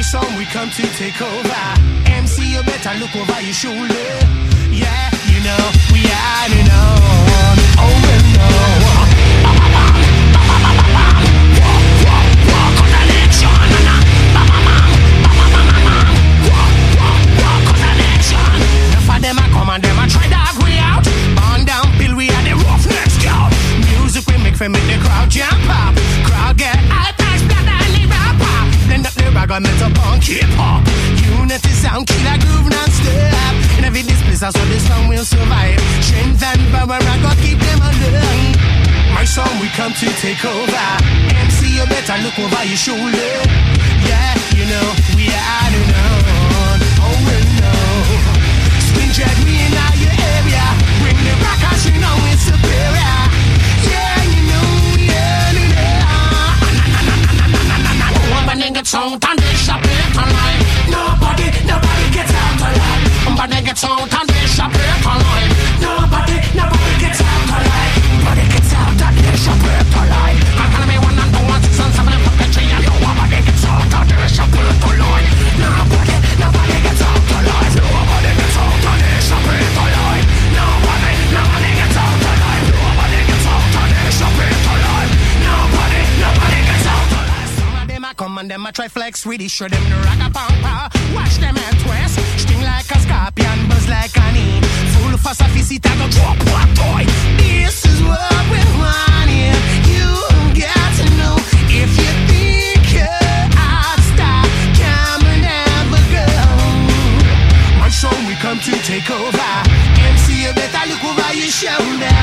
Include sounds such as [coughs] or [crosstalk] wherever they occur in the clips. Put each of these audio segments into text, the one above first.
My we come to take over. MC, you better look over your shoulder. Yeah, you know we are know. Oh, them come and them try out. Burn down we the roughnecks scout. Music we make for make the crowd jump up. Crowd get high The rag and metal punk hip hop. Unity sound killer groove non-stop. In every this place that's how this song will survive. Strength and power I got keep them alive. My song we come to take over. MC you better look over your shoulder. Yeah, you know we are the known. Oh well no. Spin check me in your area. Bring the rock cause you know it's gets out and they shop it online. Nobody, nobody gets out alive. Man gets out and they shop it online. Them a a try flex with it. Show them the rock a pampa. Watch them and twist. Sting like a scorpion, buzz like an e. Full of sophisticated, go drop what toy. This is what we want here. You got to know if you think you're outstar, come and a go. My song we come to take over. MC, you better look over your shoulder.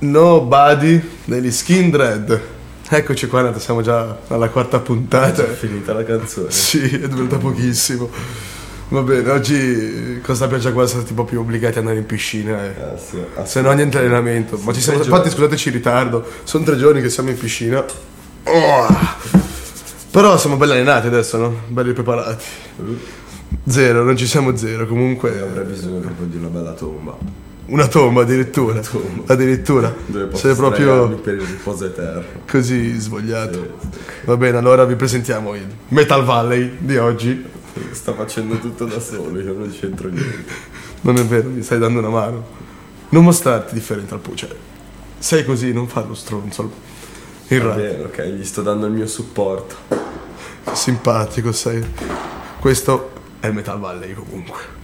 Nobody degli Skin Dread. Eccoci qua, siamo già alla quarta puntata. È finita la canzone. Sì, è durata pochissimo. Va bene, oggi Costa Piaggia qua siamo tipo più obbligati ad andare in piscina. eh. Ah, sì, Se no niente allenamento. Ma ci siamo, infatti scusateci il ritardo, sono tre giorni che siamo in piscina. Oh! Però siamo belli allenati adesso, no? Belli preparati. Zero, non ci siamo zero, comunque Avrei bisogno proprio di una bella tomba. Una tomba addirittura. tomba. Addirittura. Dove posso Sei proprio per il riposo eterno. così svogliato. Sì, Va bene, allora vi presentiamo il Metal Valley di oggi. Sta facendo tutto da solo, io non c'entro niente. Non è vero, mi stai dando una mano. Non mostrarti differente al Puce. Sei così, non farlo stronzo. In Va bene, ok, gli sto dando il mio supporto. Simpatico sei. Questo è il Metal Valley comunque.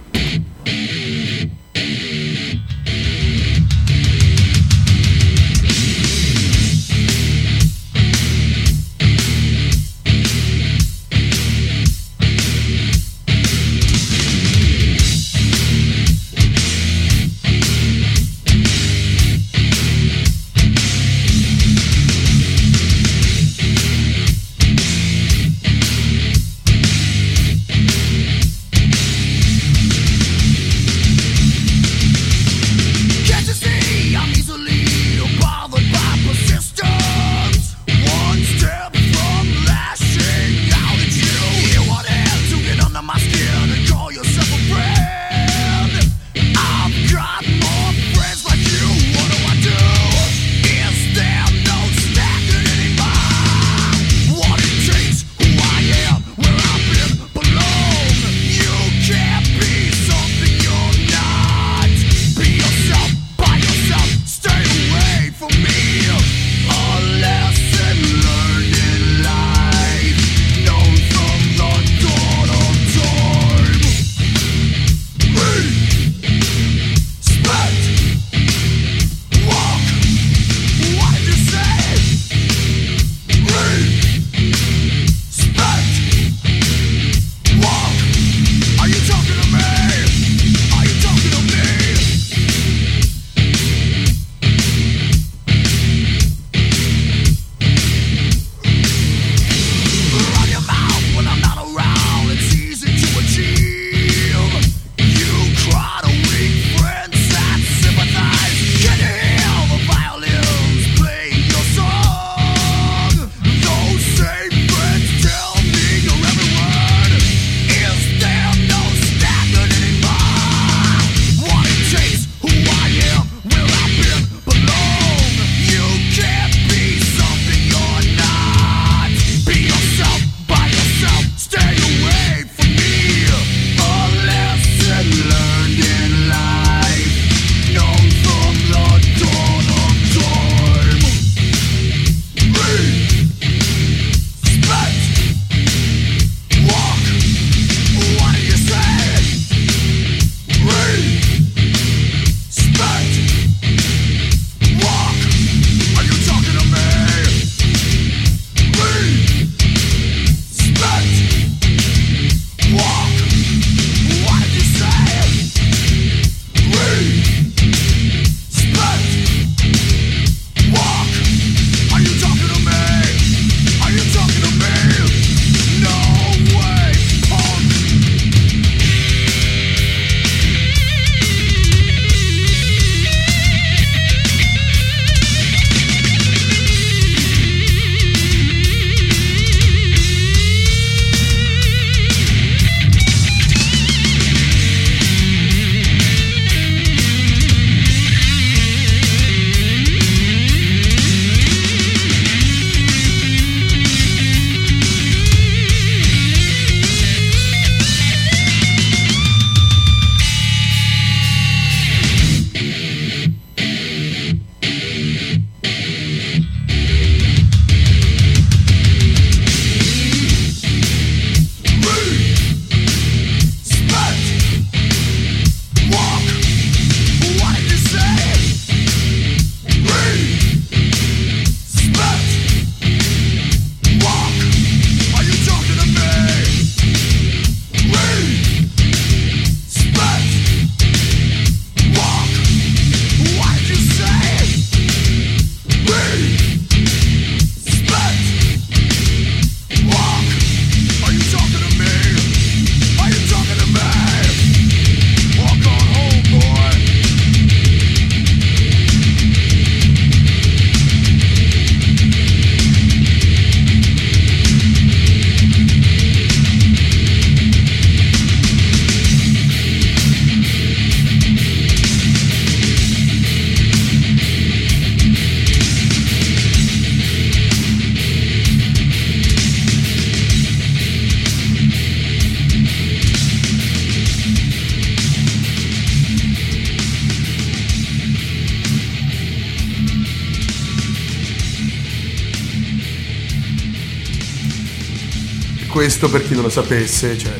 Questo per chi non lo sapesse, cioè,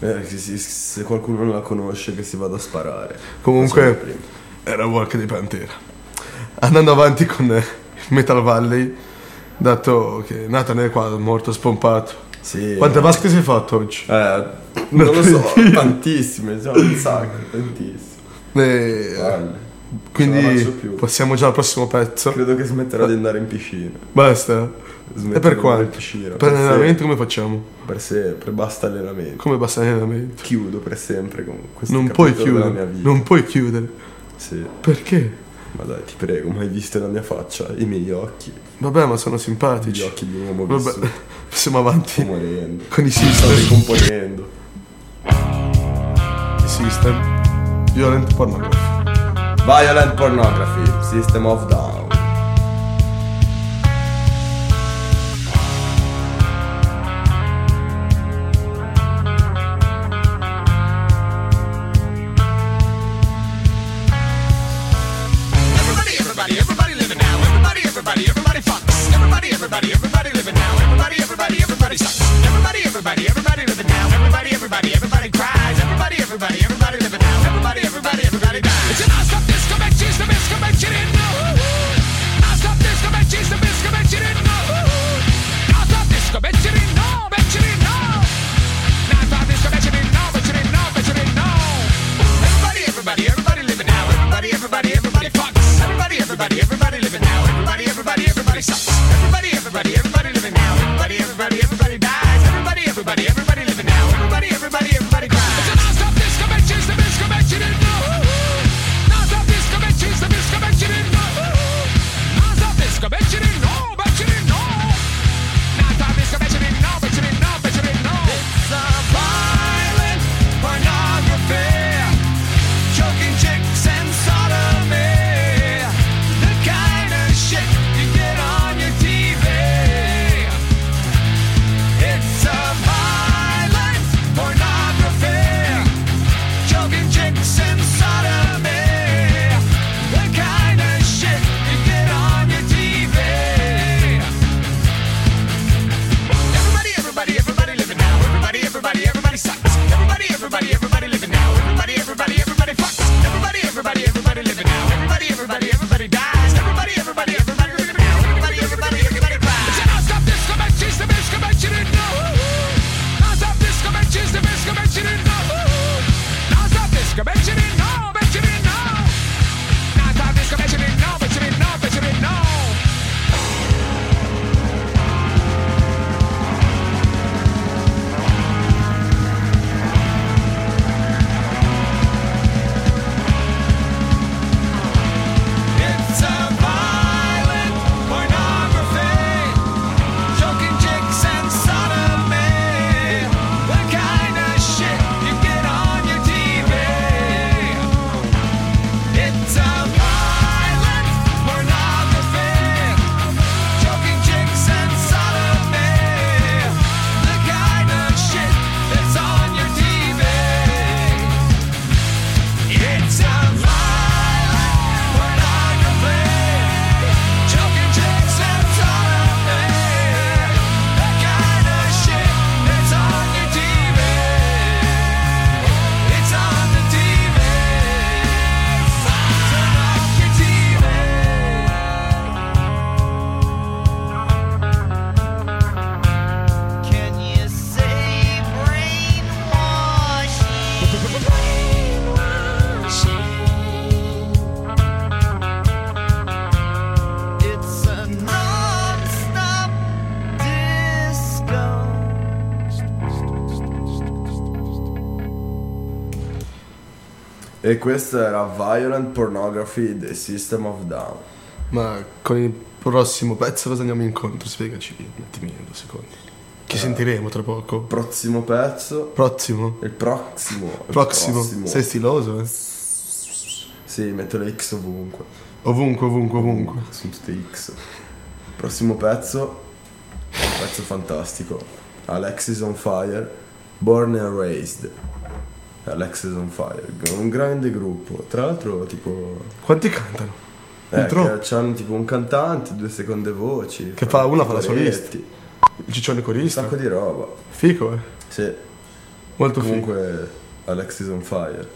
Eh, si- se qualcuno non la conosce che si vada a sparare. comunque era Walk di Pantera. Andando avanti con eh, Metal Valley, dato che Nathan è qua morto spompato. Sì. Quante maschere si è fatto oggi? Eh, non lo so, tantissime, sono un sacco, tantissime. Eh, quindi passiamo già al prossimo pezzo. Credo che smetterò di andare in piscina. Basta. Smetterò E per in quanto? piscina. Per allenamento come facciamo? per sempre, basta allenamento. Come basta allenamento? Chiudo per sempre con questo Non puoi chiudere. mia vita. Non puoi chiudere. Sì, Perché? ma dai, ti prego, mai visto la mia faccia, i miei occhi, Vabbè, ma sono gli simpatici. occhi di un uomo Vabbè, vissuto. [laughs] passiamo avanti Sto morendo. con i Sto system. ricomponendo. I system. Violent pornography. Violent Pornography, System of Down. Everybody, everybody, everybody living now. Everybody, everybody, everybody cries. Everybody, everybody, everybody living now. Everybody, everybody, everybody E questo era Violent Pornography, The System of Down. Ma con il prossimo pezzo cosa andiamo incontro? Spiegaci un attimino, due secondi. Ci sentiremo tra poco. Prossimo pezzo. Prossimo. Il prossimo. il Prossimo. Sei stiloso, eh? Sì, metto le X ovunque. Ovunque, ovunque, ovunque. Sono tutte X. Prossimo pezzo. Un pezzo fantastico. Alexis on Fire. Born and Raised. Alexis on Fire. Un grande gruppo. Tra l'altro, tipo. Quanti cantano? Eh, Un troppo. che hanno tipo un cantante, due seconde voci. Che fa- una fa la coretti. Il ciccione Un corista. sacco di roba. Fico, eh. Sì. Molto fico. Comunque Alexis on fire.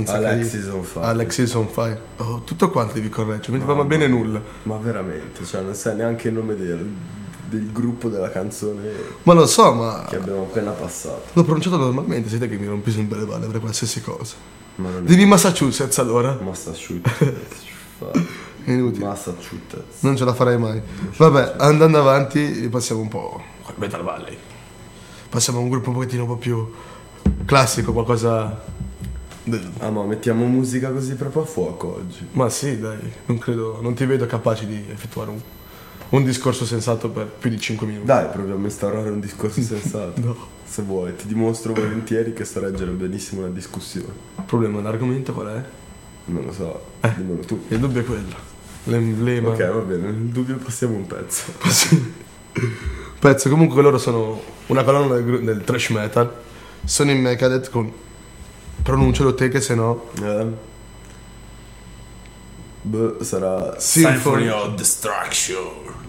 Abbastanza Alexis carino. on Fire. Alexis on Fire. Oh, tutto quanto devi correggere, non ti va bene nulla. Ma veramente, cioè non sai neanche il nome del, del gruppo della canzone Ma lo so, ma che abbiamo appena passato. l'ho pronunciato normalmente, siete che mi rompi sempre le palle per qualsiasi cosa. Ma non è Devi Massachusetts allora. Massachusetts. [laughs] Inutile. Massachusetts. Non ce la farei mai. Vabbè, andando avanti, passiamo un po' al Metal Valley. Passiamo a un gruppo un pochettino un po' più classico, qualcosa. Ah ma mettiamo musica così proprio a fuoco oggi. Ma sì, dai, non credo, non ti vedo capace di effettuare un, un discorso sensato per più di 5 minuti. Dai, proviamo a instaurare un discorso sensato. [laughs] No. Se vuoi, ti dimostro volentieri che so reggere benissimo una discussione. Il problema, l'argomento qual è? Non lo so, Eh. dimmelo tu. Il dubbio è quello. L'emblema. Ok, va bene, nel dubbio passiamo un pezzo. [laughs] Pezzo, comunque loro sono una colonna del, del trash metal. Sono in Megadeth con... Pronuncialo te che se no... Eh. Sarà Symphony of Destruction.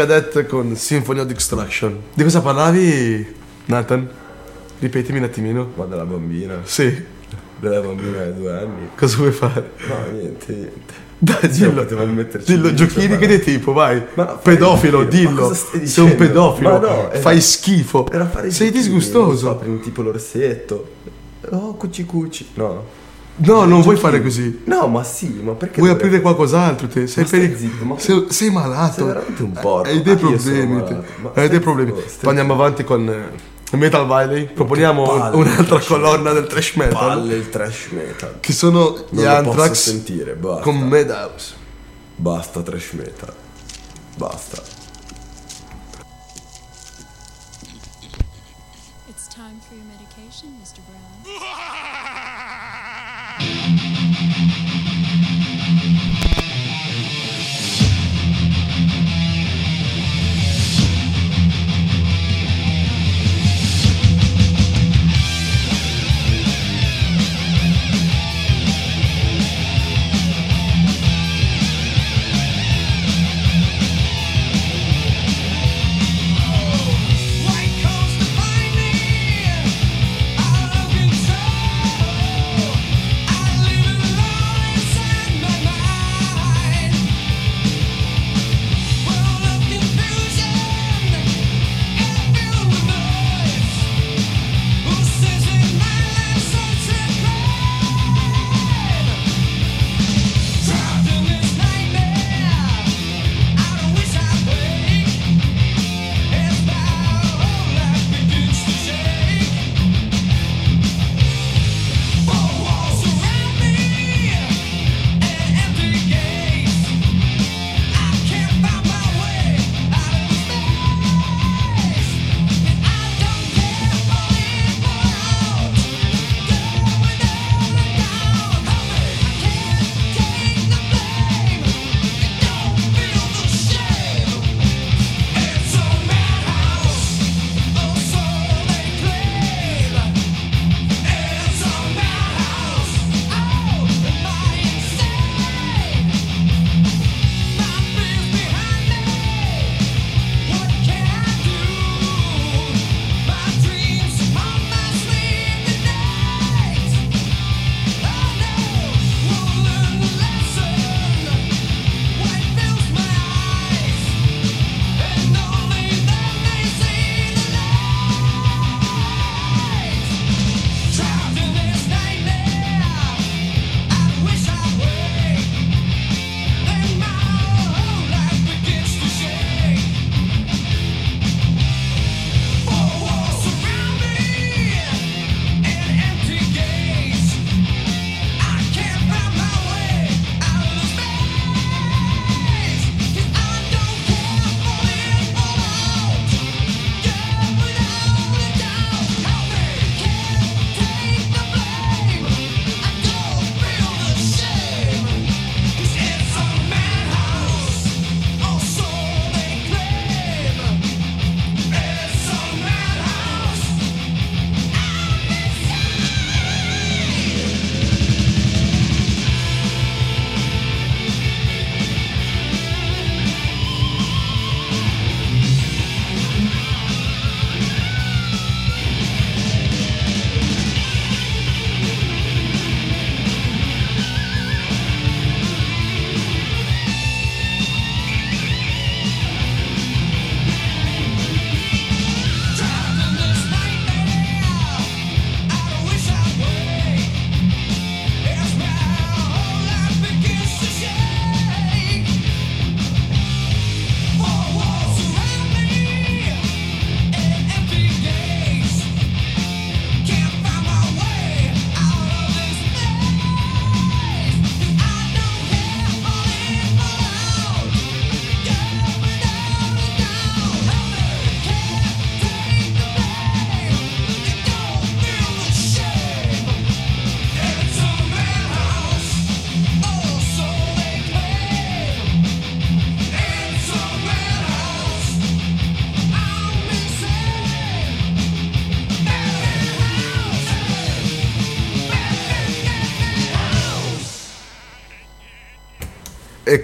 Megadeth con Symphony of Destruction. Di cosa parlavi, Nathan? Ripetimi un attimino. Ma della bambina. Sì, Della bambina di due anni. cosa vuoi fare? No, niente, niente. Dai, dillo. Dillo, giochini che di tipo, vai. Ma no, pedofilo, dillo. Sei un pedofilo. No, era- Fai schifo. Sei disgustoso. so, prendi tipo l'orsetto. Oh, cuci cuci. No. No, non vuoi fare così. No, ma sì, ma perché? Vuoi aprire qualcos'altro? Te? Sei, per... zitto, ma... sei, sei malato. Sei veramente un porco. Hai dei ah, problemi. te. Hai dei problemi. Poi andiamo avanti con eh, Metal Valley. Proponiamo palle, un'altra cioè, colonna del trash metal. Palle il trash metal. Che sono non gli Anthrax sentire, basta. con Madhouse. Basta trash metal. Basta.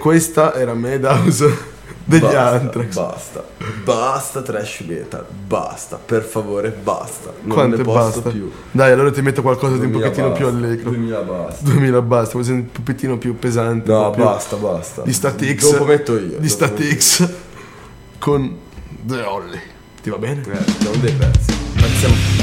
questa era Madhouse [laughs] degli basta, Anthrax. Basta, basta trash metal, basta, per favore, basta. Non Quanto ne posso basta? più. Dai, allora ti metto qualcosa di un pochettino basta, più allegro. 2000 basta. 2000 basta, così un pochettino più pesante. No, più basta, basta. Di Statix. Dopo metto io. Di Statix con The Holly. Ti va bene? Eh, non dei pezzi. Pensiamo.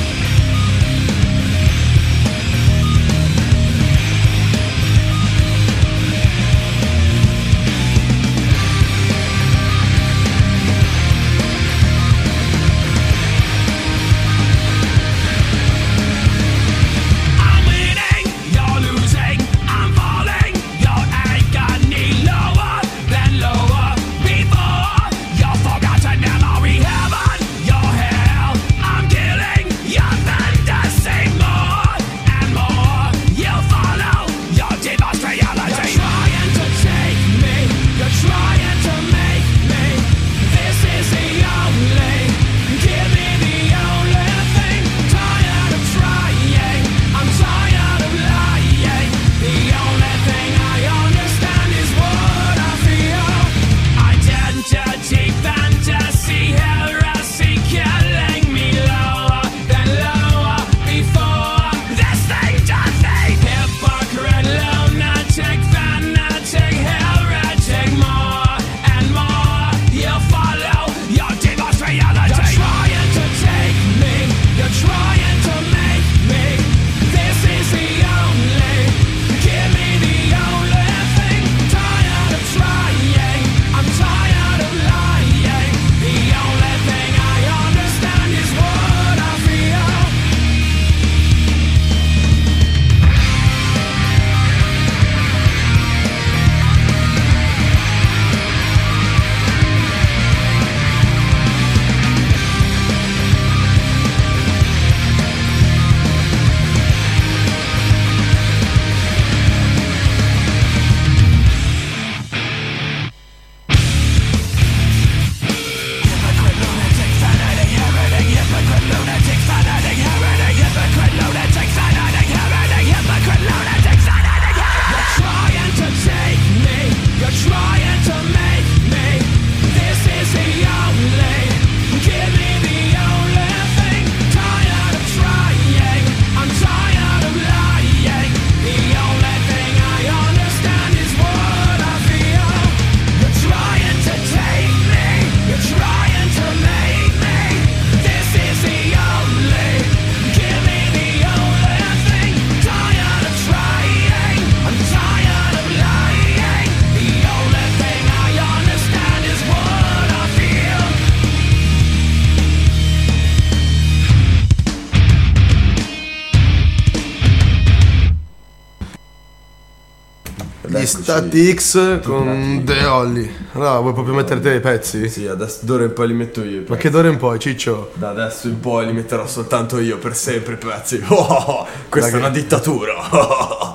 Eccoci. Stati X con The Holly. Allora, vuoi proprio mettere te i pezzi? Sì, adesso d'ora in poi li metto io. Ma che d'ora in poi, Ciccio? Da adesso in poi li metterò soltanto io per sempre i pezzi. [laughs] Oh, questa è una dittatura. [laughs]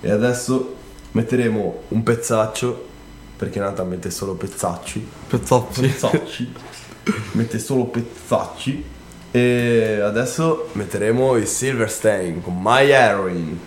e adesso metteremo un pezzaccio. Perché Nathan mette solo pezzacci. Pezzozzi. Pezzacci. mette solo pezzacci. E adesso metteremo il Silverstein con My Heroin.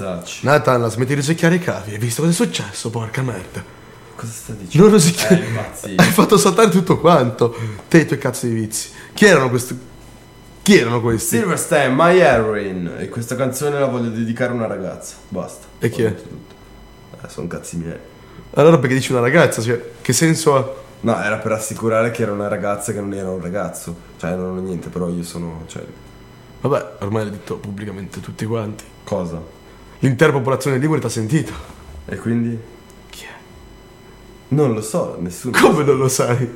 Ben pezzacci. Nathan, smetti di rosicchiare i cavi. Hai visto cosa è successo? Porca merda. Cosa sta dicendo? Non rosicchiare. Eh, impazzito. [laughs] Hai fatto saltare tutto quanto. Te e i tuoi cazzo di vizi. Chi erano questi? Chi erano questi? Silverstein, My Heroin. E questa canzone la voglio dedicare a una ragazza. Basta. E chi è? Eh, sono cazzi miei. Allora perché dici una ragazza? Cioè, che senso ha? No, era per assicurare che era una ragazza che non era un ragazzo. Cioè, non ho niente, però io sono. Cioè, Vabbè, ormai l'hai detto pubblicamente tutti quanti. cosa? L'intera popolazione di Ligure t'ha sentito. E quindi? Chi è? Non lo so, nessuno. Come non lo sai?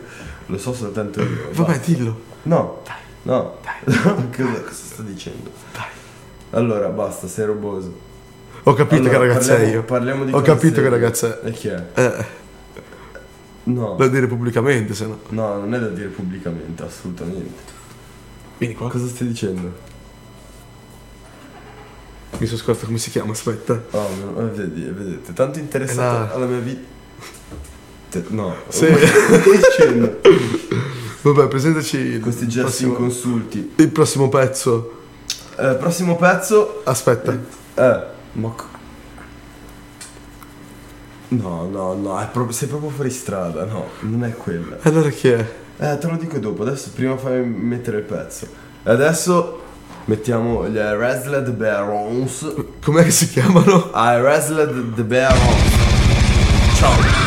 Lo so soltanto io. Vabbè, basta. dillo. No. Dai. No. Dai. [laughs] cosa, cosa sto dicendo? Dai. Allora, basta, sei roboso. Ho capito Allora, che ragazza parliamo- è io. Parliamo di Ho capito che serie. ragazza è. E chi è? Eh, No. da dire pubblicamente, se no. No, non è da dire pubblicamente, assolutamente. Vieni qua. Cosa stai dicendo? Mi sono scordato come si chiama, aspetta. Oh, eh, vedi, vedete, tanto interessato la- alla mia vita. No, Sì. [laughs] Vabbè, presentaci Questi gesti prossimo, inconsulti. il prossimo pezzo. Eh, prossimo pezzo. Aspetta. Eh, ma No, no, no, è proprio- sei proprio fuori strada, no, non è quella. Allora chi è? Eh, te lo dico dopo, adesso prima fai mettere il pezzo. E adesso mettiamo gli Wrestled Barons. Com'è che si chiamano? I Wrestled the Barons. Ciao.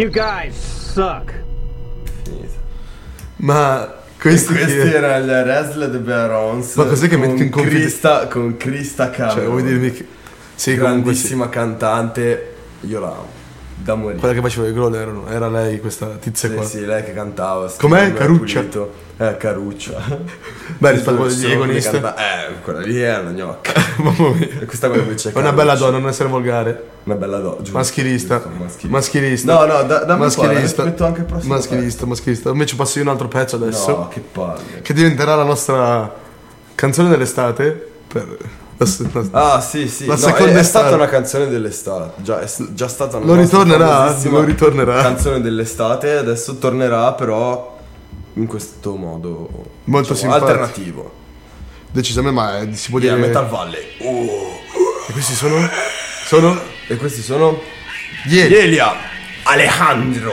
You guys suck. Finito. Ma E questi, questi chi è? erano gli Wrestled Barons. Ma cos'è che con metti in confid- Krista, con Krista Cameron. Cioè, vuoi dirmi che... Sì, comunque sì. grandissima cantante. Io la amo. Da morire. Quella che faceva i growl erano- era lei, questa tizia Sì, qua. sì, lei che cantava. Com'è? Caruccia? pulito. Eh, Caruccia. Beh, rispetto a quello Solo degli quelle agonisti. canta- Eh, quella lì è una gnocca. [laughs] Mamma mia. Questa qua invece è È una bella Caruccia. donna, non essere volgare. Una bella donna. giusto, Maschilista. giusto, maschilista. Maschilista. No, no, da, dammi maschilista. metto anche il prossimo maschilista, maschilista. Invece passo io un altro pezzo pezzo. adesso. No, che palle. Che diventerà la nostra canzone dell'estate. Per la, la- Ah, sì, sì. La no, seconda è, è stata una canzone dell'estate. Già, è già stata una Lo ritornerà, lo ritornerà. Canzone dell'estate. Adesso tornerà, però in questo modo Molto diciamo, alternativo. Decisamente, ma eh, si può Yeah, dire. Metal Valley. Oh. E questi sono? Sono? E questi sono Ieri. Elia Alejandro.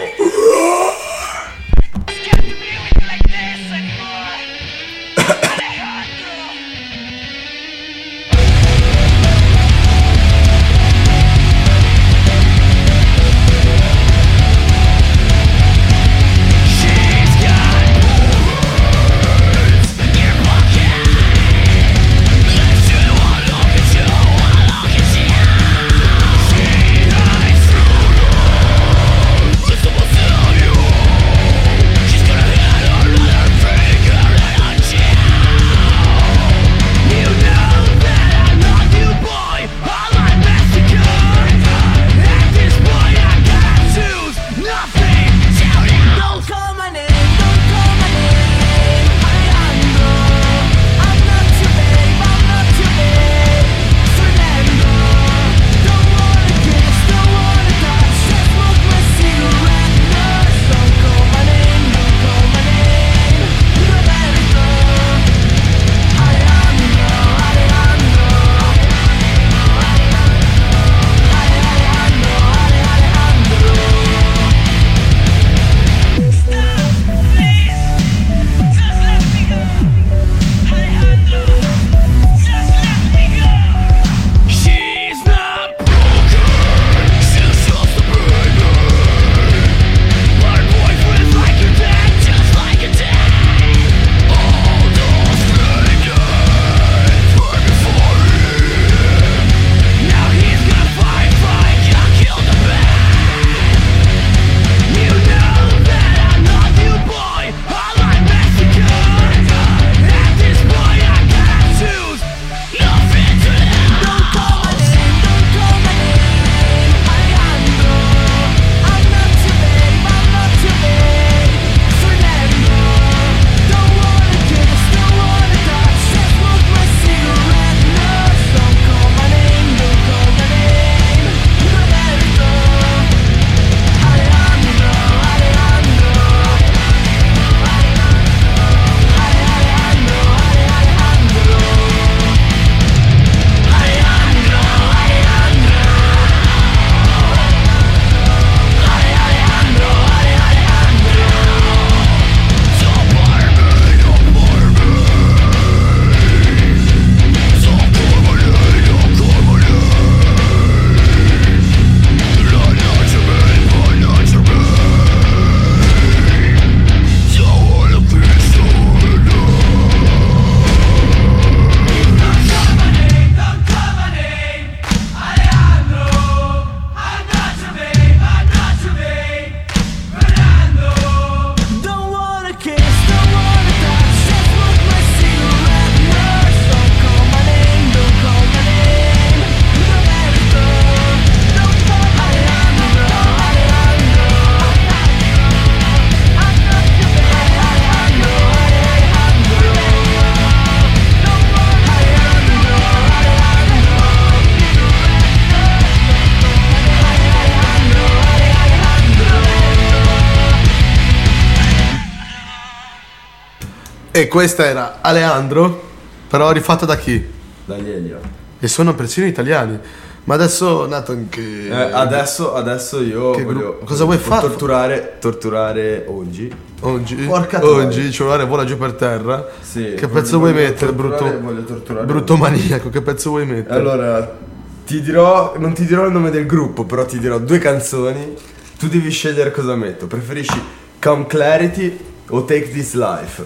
E questa era Aleandro, però rifatta da chi? Dagli Elia. E sono persino italiani. Ma adesso Nathan che... Eh, adesso, adesso io Che voglio, gru- cosa vuoi fare? Torturare, torturare Ongi. Oggi, Porca oggi il cellulare vola giù per terra. Sì, che voglio- pezzo vuoi voglio mettere, brutto, voglio torturare brutto Ongi. maniaco? Che pezzo vuoi mettere? Allora, ti dirò, non ti dirò il nome del gruppo, però ti dirò due canzoni. Tu devi scegliere cosa metto. Preferisci Come Clarity o Take This Life?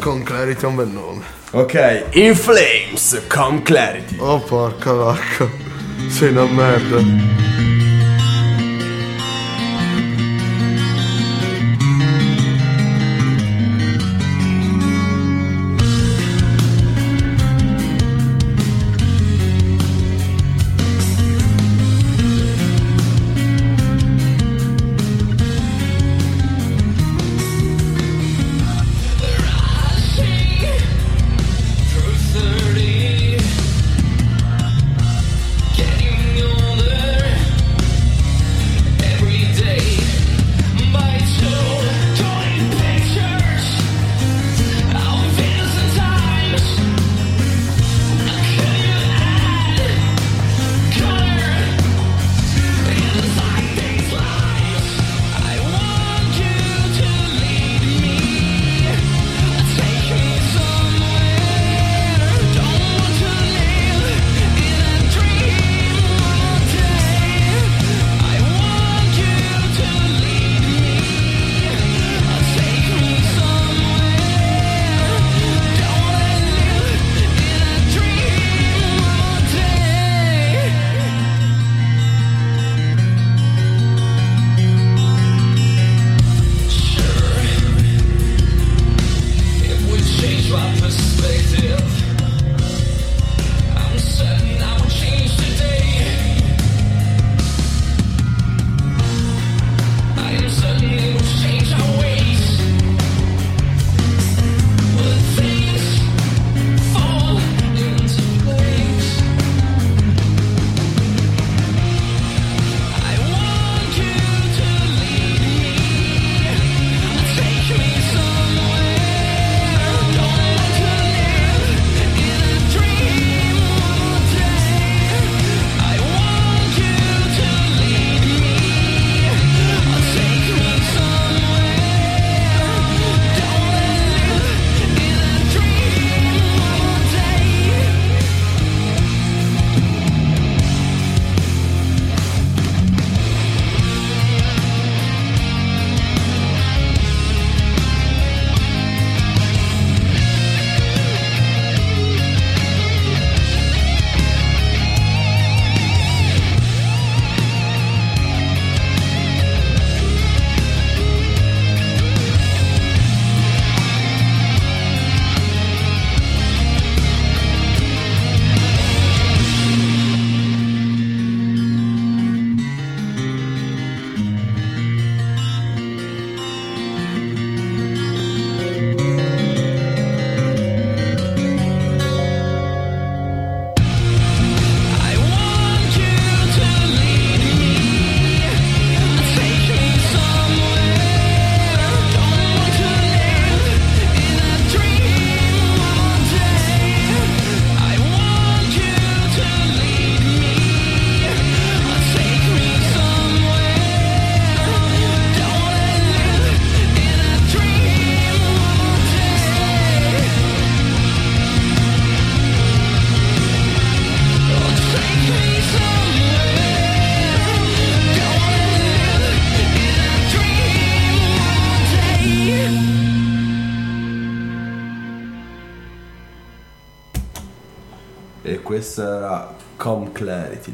Con Clarity è un bel nome. Ok, In Flames, Come Clarity. Oh porca vacca. Sei una merda.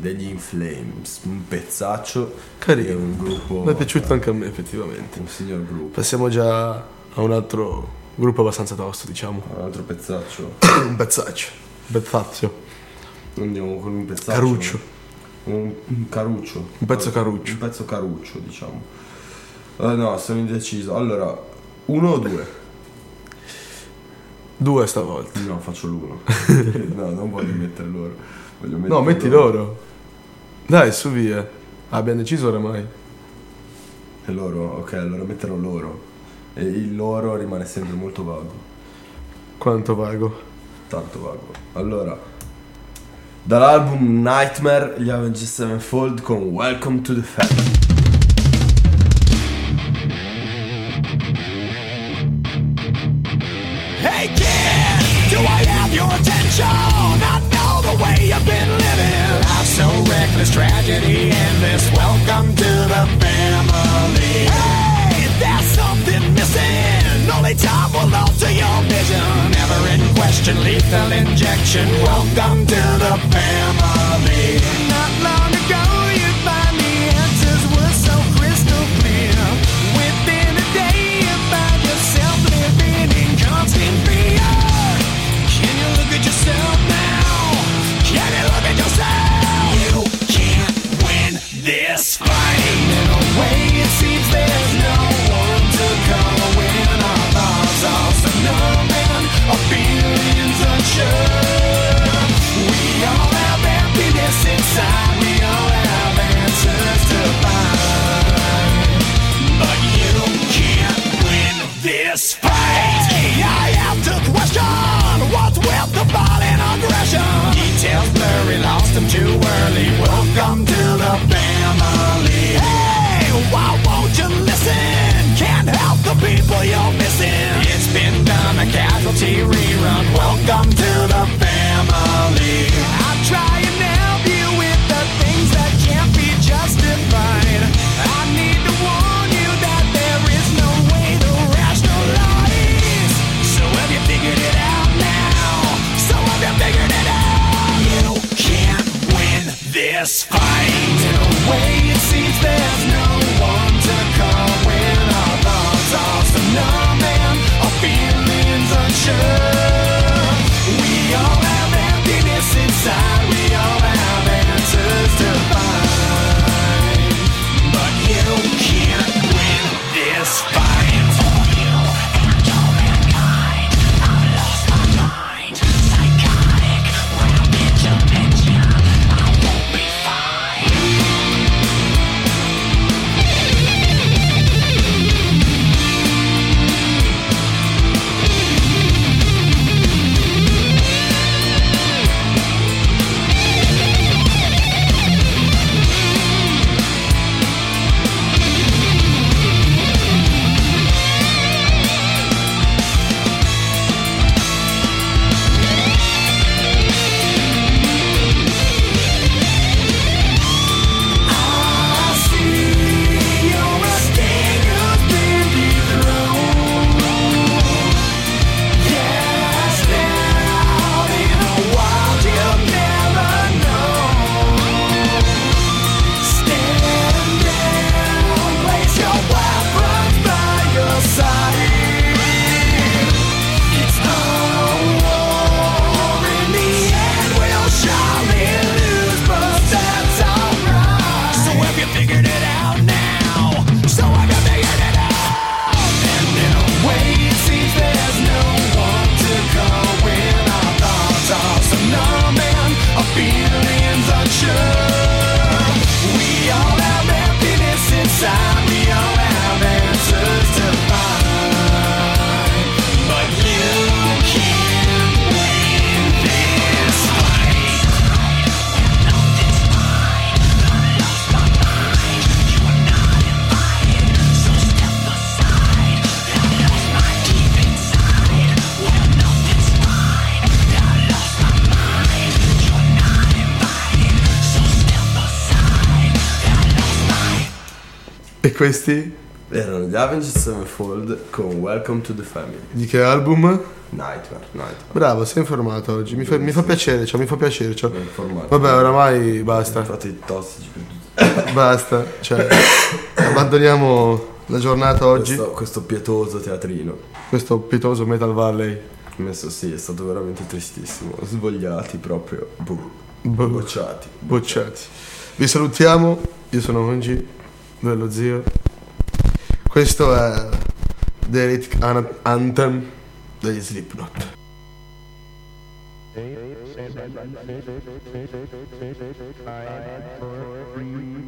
degli Inflames, un pezzaccio carino, un gruppo... Mi è piaciuto anche a me effettivamente. Un signor gruppo. Passiamo già a un altro gruppo abbastanza tosto, diciamo. Un altro pezzaccio. [coughs] un pezzaccio. Un pezzaccio. Andiamo con un pezzaccio. Caruccio. Un, un caruccio. Un pezzo caruccio. Un pezzo caruccio, diciamo. Uh, no, sono indeciso. Allora, uno o due? Due stavolta. No, faccio l'uno. [laughs] no, non voglio mettere loro. Voglio mettere no, metti loro. loro. Dai, su via. Ah, abbiamo deciso oramai. E loro, ok, allora metterò loro. E il loro rimane sempre molto vago. Quanto vago? Tanto vago. Allora, dall'album Nightmare, gli Avengers Sevenfold con Welcome to the Family. lethal injection. Welcome to the family. for your Questi erano gli Avenged Sevenfold con Welcome to the Family. Di che album? Nightmare. Nightmare. Bravo, sei informato oggi. Mi, fa, mi fa piacere, ciao, mi fa piacere. Cioè. Ciao. Vabbè, oramai basta. Fate tossici per tutti. Basta, cioè, abbandoniamo la giornata oggi. Questo, questo pietoso teatrino. Questo pietoso Metal Valley. Messo sì, è stato veramente tristissimo. Svogliati proprio. Boh. Bo- bocciati. Bocciati. Vi salutiamo, io sono Ongi dello zio. Questo è The Elite An- Anthem degli Slipknot. slightest.